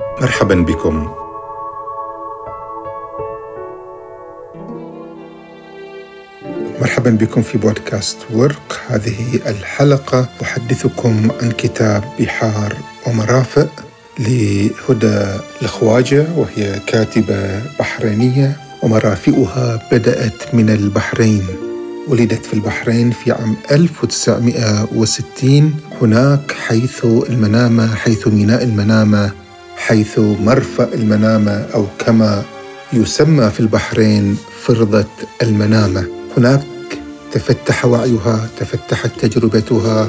مرحبا بكم. مرحبا بكم في بودكاست ورق. هذه الحلقة أحدثكم عن كتاب بحار ومرافق لهدى الخواجة وهي كاتبة بحرينية. ومرافئها بدأت من البحرين ولدت في البحرين في عام 1960 هناك حيث المنامة حيث ميناء المنامة حيث مرفأ المنامة أو كما يسمى في البحرين فرضة المنامة هناك تفتح وعيها تفتحت تجربتها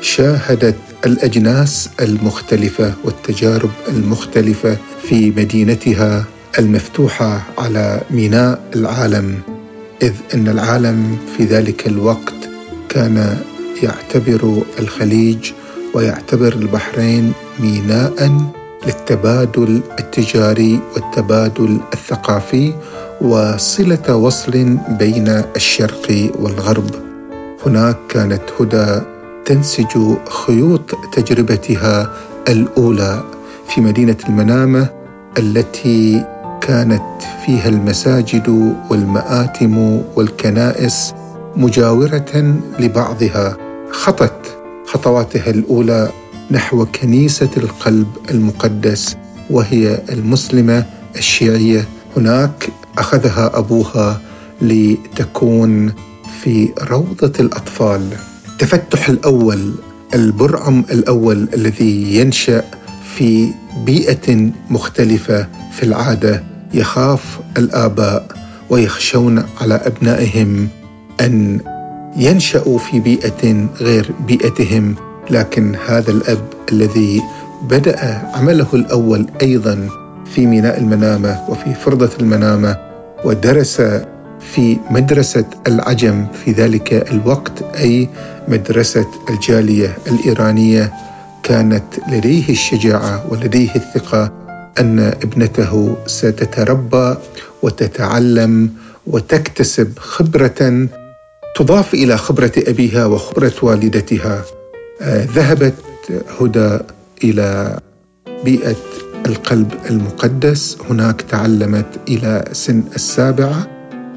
شاهدت الأجناس المختلفة والتجارب المختلفة في مدينتها المفتوحة على ميناء العالم إذ أن العالم في ذلك الوقت كان يعتبر الخليج ويعتبر البحرين ميناء للتبادل التجاري والتبادل الثقافي وصلة وصل بين الشرق والغرب. هناك كانت هدى تنسج خيوط تجربتها الأولى في مدينة المنامة التي كانت فيها المساجد والمآتم والكنائس مجاورة لبعضها. خطت خطواتها الأولى نحو كنيسة القلب المقدس وهي المسلمة الشيعية. هناك أخذها أبوها لتكون في روضة الأطفال. التفتح الأول البرعم الأول الذي ينشأ في بيئة مختلفة في العادة. يخاف الآباء ويخشون على أبنائهم أن ينشأوا في بيئة غير بيئتهم. لكن هذا الأب الذي بدأ عمله الأول أيضا في ميناء المنامة وفي فرضة المنامة ودرس في مدرسة العجم في ذلك الوقت أي مدرسة الجالية الإيرانية. كانت لديه الشجاعة ولديه الثقة أن ابنته ستتربى وتتعلم وتكتسب خبرة تضاف إلى خبرة أبيها وخبرة والدتها. ذهبت هدى إلى بيئة القلب المقدس. هناك تعلمت إلى سن السابعة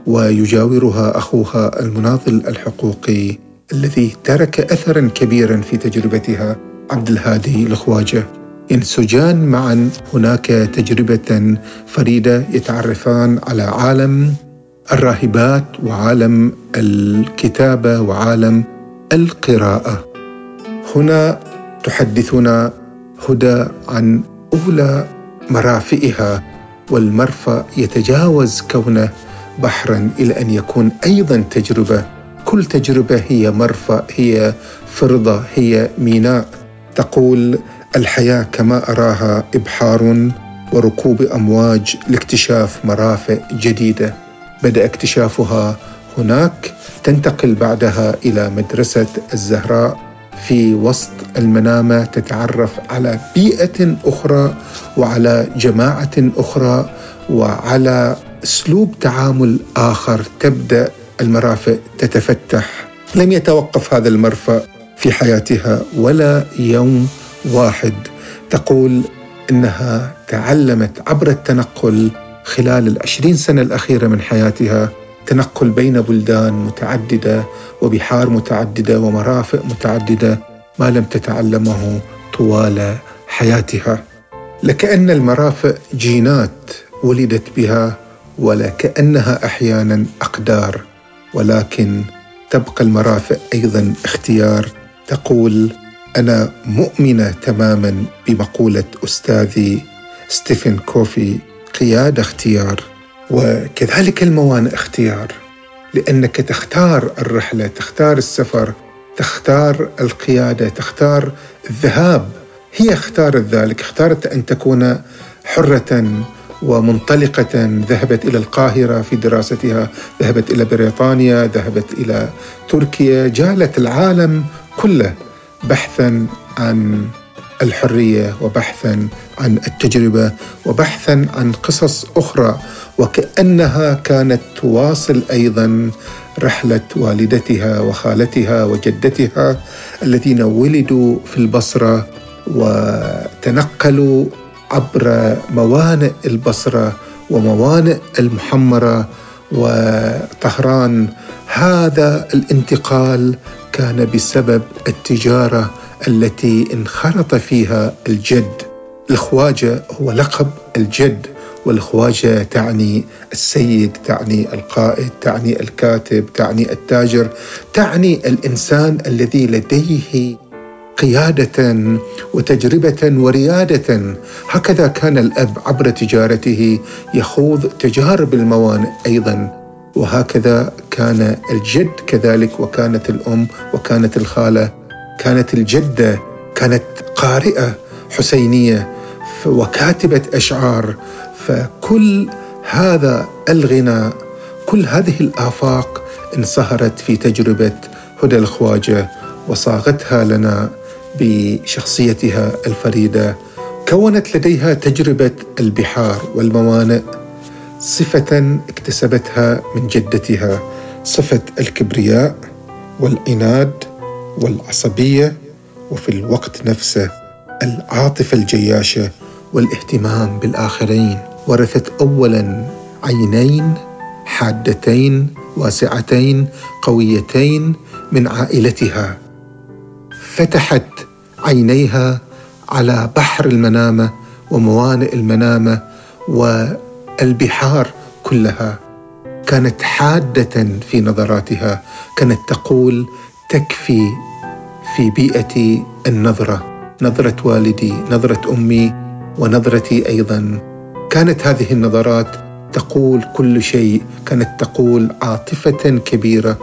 ويجاورها أخوها المناضل الحقوقي الذي ترك أثرا كبيرا في تجربتها. عبد الهادي الخواجة ينسجان معا هناك تجربة فريدة يتعرفان على عالم الراهبات وعالم الكتابة وعالم القراءة. هنا تحدثنا هدى عن أولى مرافئها والمرفأ يتجاوز كونه بحرا إلى أن يكون أيضا تجربة. كل تجربة هي مرفأ هي فرضة هي ميناء. تقول الحياة كما أراها إبحار وركوب أمواج لاكتشاف مرافئ جديدة. بدأ اكتشافها هناك تنتقل بعدها إلى مدرسة الزهراء. في وسط المنامة تتعرف على بيئة أخرى وعلى جماعة أخرى وعلى أسلوب تعامل آخر تبدأ المرافق تتفتح. لم يتوقف هذا المرفأ في حياتها ولا يوم واحد. تقول إنها تعلمت عبر التنقل خلال العشرين سنة الأخيرة من حياتها تنقل بين بلدان متعددة وبحار متعددة ومرافق متعددة ما لم تتعلمه طوال حياتها. لكأن المرافق جينات ولدت بها ولكأنها أحيانا أقدار ولكن تبقى المرافق أيضا اختيار تقول أنا مؤمنة تماما بمقولة أستاذي ستيفن كوفي قيادة اختيار. وكذلك الموانئ اختيار لأنك تختار الرحلة تختار السفر تختار القيادة تختار الذهاب. هي اختارت ذلك اختارت أن تكون حرة ومنطلقة ذهبت إلى القاهرة في دراستها ذهبت إلى بريطانيا ذهبت إلى تركيا جالت العالم كله بحثا عن الحرية وبحثا عن التجربة وبحثا عن قصص أخرى. وكأنها كانت تواصل أيضا رحلة والدتها وخالتها وجدتها الذين ولدوا في البصرة وتنقلوا عبر موانئ البصرة وموانئ المحمرة وطهران. هذا الانتقال كان بسبب التجارة التي انخرط فيها الجد. الخواجة هو لقب الجد. والخواجه تعني السيد تعني القائد تعني الكاتب تعني التاجر تعني الإنسان الذي لديه قيادة وتجربة وريادة. هكذا كان الأب عبر تجارته يخوض تجارب الموانئ أيضا. وهكذا كان الجد كذلك وكانت الأم وكانت الخالة كانت الجدة كانت قارئة حسينية وكاتبة أشعار. فكل هذا الغناء كل هذه الآفاق انصهرت في تجربة هدى الخواجة وصاغتها لنا بشخصيتها الفريدة. كونت لديها تجربة البحار والموانئ صفة اكتسبتها من جدتها صفة الكبرياء والعناد والعصبية وفي الوقت نفسه العاطفة الجياشة والاهتمام بالآخرين. ورثت اولا عينين حادتين واسعتين قويتين من عائلتها. فتحت عينيها على بحر المنامة وموانئ المنامة والبحار كلها. كانت حادة في نظراتها كانت تقول تكفي في بيئتي النظرة نظرة والدي نظرة أمي ونظرتي أيضا. كانت هذه النظرات تقول كل شيء كانت تقول عاطفة كبيرة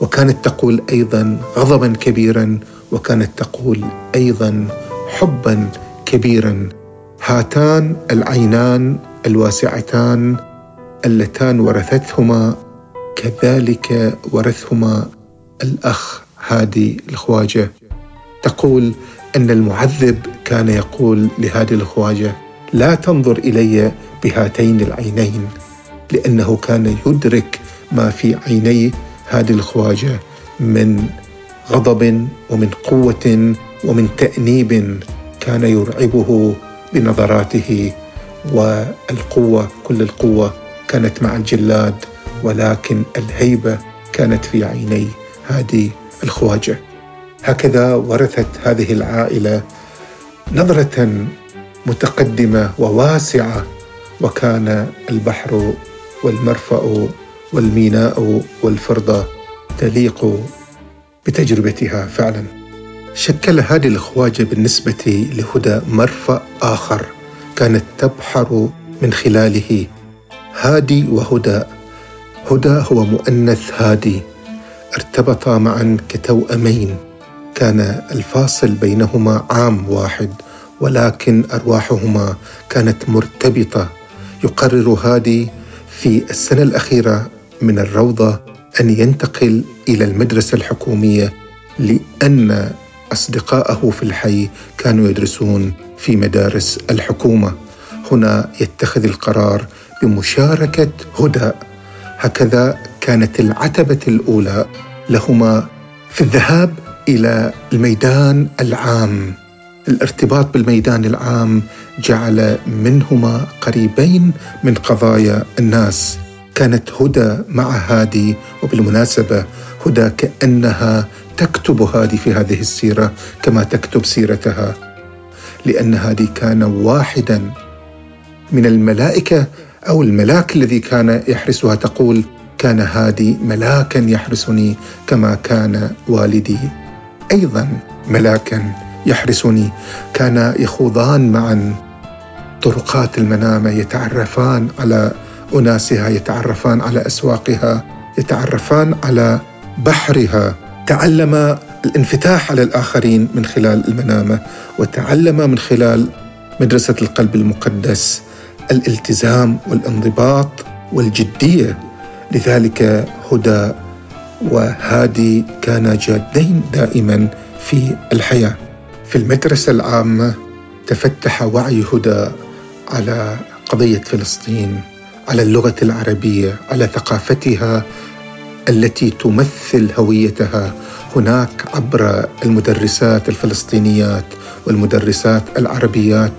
وكانت تقول أيضا غضبا كبيرا وكانت تقول أيضا حبا كبيرا. هاتان العينان الواسعتان اللتان ورثتهما كذلك ورثهما الأخ هادي الخواجة. تقول إن المعذب كان يقول لهادي الخواجة لا تنظر إلي بهاتين العينين لأنه كان يدرك ما في عيني هادي الخواجة من غضب ومن قوة ومن تأنيب كان يرعبه بنظراته والقوة كل القوة كانت مع الجلاد ولكن الهيبة كانت في عيني هادي الخواجة. هكذا ورثت هذه العائلة نظرة متقدمة وواسعة وكان البحر والمرفأ والميناء والفرضه تليق بتجربتها فعلا. شكل هذه الخواجه بالنسبة لهدى مرفأ آخر كانت تبحر من خلاله. هادي وهدى هدى هو مؤنث هادي ارتبطا معا كتوأمين. كان الفاصل بينهما عام واحد. ولكن أرواحهما كانت مرتبطة. يقرر هادي في السنة الأخيرة من الروضة أن ينتقل إلى المدرسة الحكومية لأن اصدقائه في الحي كانوا يدرسون في مدارس الحكومة. هنا يتخذ القرار بمشاركة هدى. هكذا كانت العتبة الأولى لهما في الذهاب إلى الميدان العام. الارتباط بالميدان العام جعل منهما قريبين من قضايا الناس. كانت هدى مع هادي وبالمناسبة هدى كأنها تكتب هادي في هذه السيرة كما تكتب سيرتها لأن هادي كان واحدا من الملائكة أو الملاك الذي كان يحرسها تقول كان هادي ملاكا يحرسني كما كان والدي. أيضا ملاكا يحرسني. كانا يخوضان معا. طرقات المنامة يتعرفان على أناسها يتعرفان على أسواقها يتعرفان على بحرها. تعلم الانفتاح على الآخرين من خلال المنامة وتعلم من خلال مدرسة القلب المقدس الالتزام والانضباط والجدية. لذلك هدى وهادي كانا جادين دائما في الحياة. في المدرسة العامة تفتح وعي هدى على قضية فلسطين على اللغة العربية على ثقافتها التي تمثل هويتها هناك عبر المدرسات الفلسطينيات والمدرسات العربيات.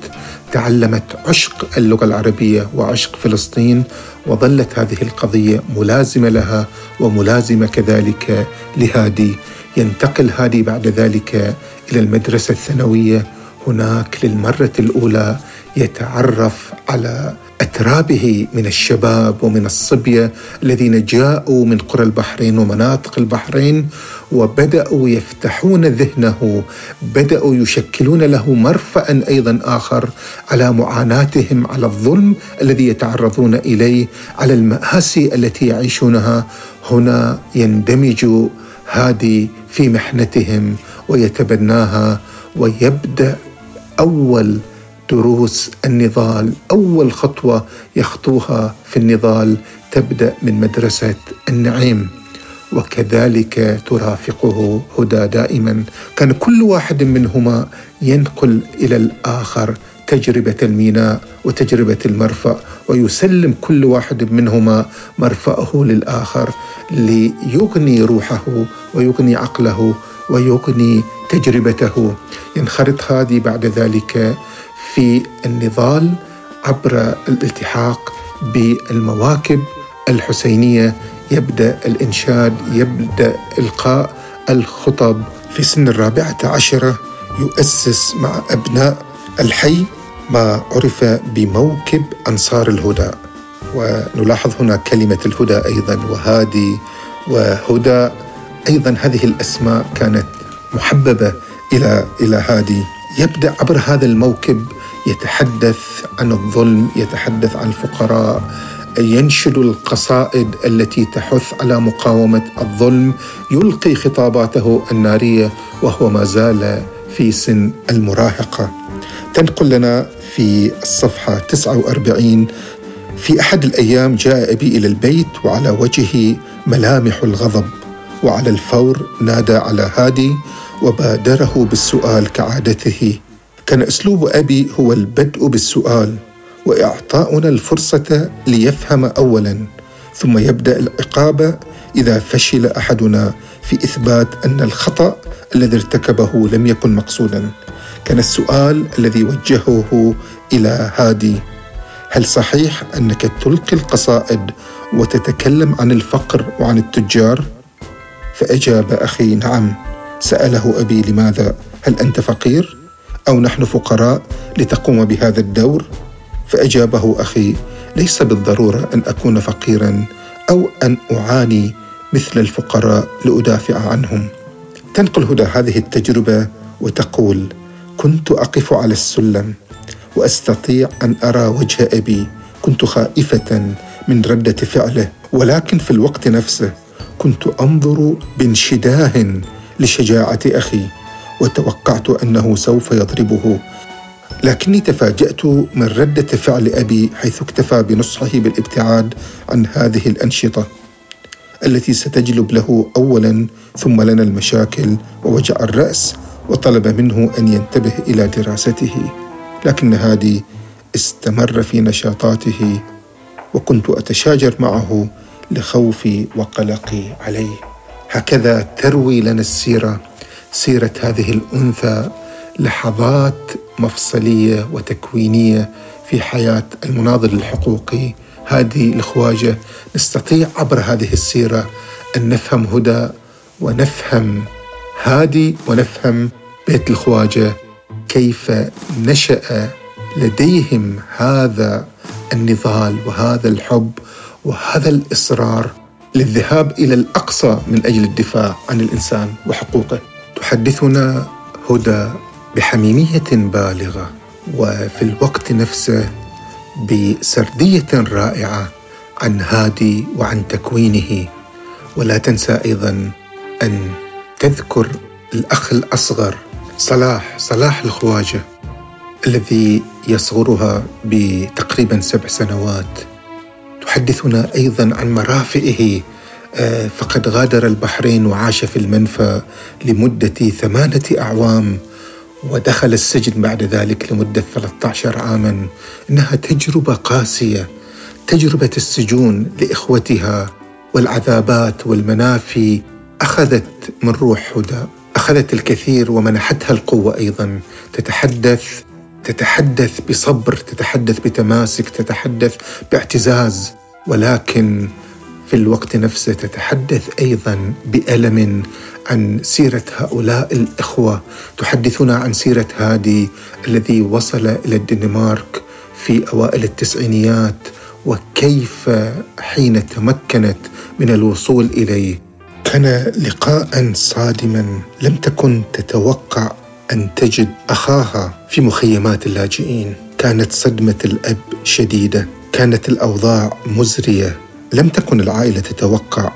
تعلمت عشق اللغة العربية وعشق فلسطين وظلت هذه القضية ملازمة لها وملازمة كذلك لهادي ينتقل هادي بعد ذلك إلى المدرسة الثانوية. هناك للمرة الأولى يتعرف على أترابه من الشباب ومن الصبية الذين جاءوا من قرى البحرين ومناطق البحرين وبدأوا يفتحون ذهنه بدأوا يشكلون له مرفأ أيضا آخر على معاناتهم على الظلم الذي يتعرضون إليه على المآسي التي يعيشونها. هنا يندمج هادي في محنتهم ويتبناها ويبدأ أول دروس النضال أول خطوة يخطوها في النضال تبدأ من مدرسة النعيم. وكذلك ترافقه هدى دائما. كان كل واحد منهما ينقل إلى الآخر. تجربة الميناء وتجربة المرفأ ويسلم كل واحد منهما مرفأه للآخر ليغني روحه ويغني عقله ويغني تجربته. ينخرط هذه بعد ذلك في النضال عبر الالتحاق بالمواكب الحسينية. يبدأ الإنشاد يبدأ إلقاء الخطب في سن الرابعة عشرة يؤسس مع أبناء الحي ما عرف بموكب أنصار الهدى ونلاحظ هنا كلمة الهدى أيضا وهادي وهدى. أيضا هذه الأسماء كانت محببة إلى إلى هادي. يبدأ عبر هذا الموكب يتحدث عن الظلم يتحدث عن الفقراء. ينشد القصائد التي تحث على مقاومة الظلم. يلقي خطاباته النارية وهو ما زال في سن المراهقة. تنقل لنا في الصفحة 49 في أحد الأيام جاء أبي إلى البيت وعلى وجهه ملامح الغضب وعلى الفور نادى على هادي وبادره بالسؤال كعادته. كان أسلوب أبي هو البدء بالسؤال وإعطاؤنا الفرصة ليفهم اولا ثم يبدأ العقاب إذا فشل أحدنا في إثبات أن الخطأ الذي ارتكبه لم يكن مقصودا. كان السؤال الذي وجهه إلى هادي. هل صحيح أنك تلقي القصائد وتتكلم عن الفقر وعن التجار؟ فأجاب أخي نعم. سأله أبي لماذا؟ هل أنت فقير؟ أو نحن فقراء لتقوم بهذا الدور؟ فأجابه أخي ليس بالضرورة أن أكون فقيرا أو أن أعاني مثل الفقراء لأدافع عنهم. تنقل هدى هذه التجربة وتقول كنت أقف على السلم وأستطيع أن أرى وجه أبي. كنت خائفة من ردة فعله ولكن في الوقت نفسه كنت أنظر بانشداه لشجاعة أخي وتوقعت أنه سوف يضربه. لكني تفاجأت من ردة فعل أبي حيث اكتفى بنصحه بالابتعاد عن هذه الأنشطة التي ستجلب له اولا ثم لنا المشاكل ووجع الرأس وطلب منه أن ينتبه إلى دراسته لكن هادي استمر في نشاطاته وكنت أتشاجر معه لخوفي وقلقي عليه. هكذا تروي لنا السيرة سيرة هذه الأنثى لحظات مفصلية وتكوينية في حياة المناضل الحقوقي. هذه الخواجه نستطيع عبر هذه السيرة أن نفهم هدى ونفهم هادي ونفهم بيت الخواجة كيف نشأ لديهم هذا النضال وهذا الحب وهذا الإصرار للذهاب إلى الأقصى من أجل الدفاع عن الإنسان وحقوقه. تحدثنا هدى بحميمية بالغة وفي الوقت نفسه بسردية رائعة عن هادي وعن تكوينه. ولا تنسى أيضا أن تذكر الأخ الأصغر صلاح صلاح الخواجة الذي يصغرها بتقريبا سبع سنوات. تحدثنا أيضا عن مرافئه آه، فقد غادر البحرين وعاش في المنفى لمدة ثمانية أعوام ودخل السجن بعد ذلك لمدة 13 عاما. إنها تجربة قاسية تجربة السجون لإخوتها والعذابات والمنافي أخذت من روح هدى أخذت الكثير ومنحتها القوة أيضا. تتحدث تتحدث بصبر تتحدث بتماسك تتحدث باعتزاز. ولكن في الوقت نفسه تتحدث أيضا بألم عن سيرة هؤلاء الإخوة. تحدثنا عن سيرة هادي الذي وصل إلى الدنمارك في أوائل التسعينيات وكيف حين تمكنت من الوصول إليه. كان لقاء صادما. لم تكن تتوقع أن تجد أخاها في مخيمات اللاجئين. كانت صدمة الأب شديدة. كانت الأوضاع مزرية. لم تكن العائلة تتوقع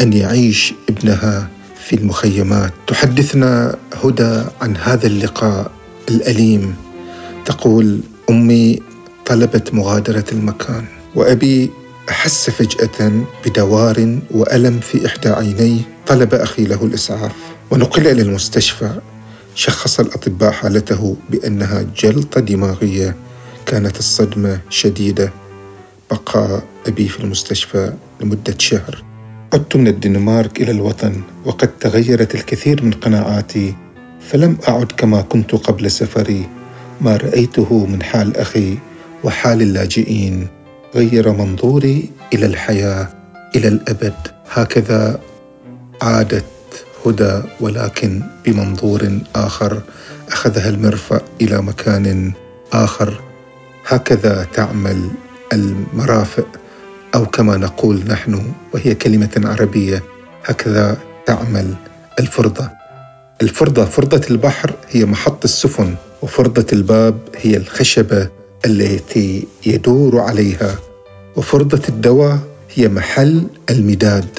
أن يعيش ابنها في المخيمات. تحدثنا هدى عن هذا اللقاء الأليم. تقول أمي طلبت مغادرة المكان. وأبي أحس فجأة بدوار وألم في إحدى عينيه طلب أخي له الإسعاف. ونقل إلى المستشفى شخص الأطباء حالته بأنها جلطة دماغية كانت الصدمة شديدة. بقى أبي في المستشفى لمدة شهر. عدت من الدنمارك إلى الوطن وقد تغيرت الكثير من قناعاتي فلم أعد كما كنت قبل سفري. ما رأيته من حال أخي وحال اللاجئين. غير منظوري إلى الحياة إلى الأبد. هكذا عادت هدى ولكن بمنظور آخر أخذها المرفأ إلى مكان آخر. هكذا تعمل المرافق أو كما نقول نحن وهي كلمة عربية. هكذا تعمل الفرضة. الفرضة فرضة البحر هي محط السفن وفرضة الباب هي الخشبة. التي يدور عليها وفرضه الدواء هي محل المداد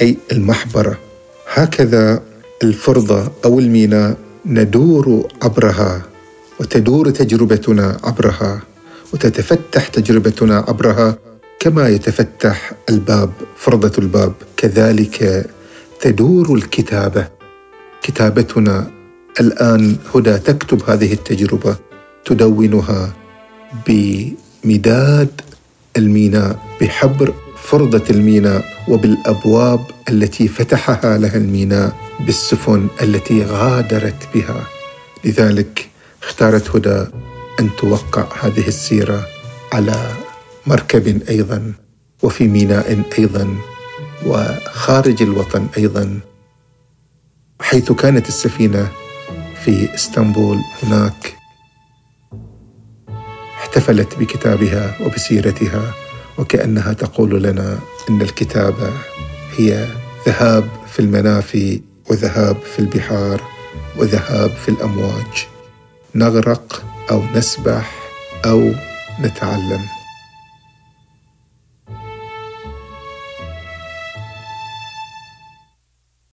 أي المحبرة. هكذا الفرضة أو الميناء ندور عبرها وتدور تجربتنا عبرها وتتفتح تجربتنا عبرها كما يتفتح الباب فرضة الباب. كذلك تدور الكتابة. كتابتنا الآن هدى تكتب هذه التجربة تدونها بمداد الميناء بحبر فرضة الميناء وبالأبواب التي فتحها لها الميناء بالسفن التي غادرت بها. لذلك اختارت هدى أن توقع هذه السيرة على مركب أيضا وفي ميناء أيضا وخارج الوطن أيضا حيث كانت السفينة في إسطنبول هناك. احتفلت بكتابها وبسيرتها وكأنها تقول لنا إن الكتابة هي ذهاب في المنافي وذهاب في البحار وذهاب في الأمواج. نغرق أو نسبح أو نتعلم.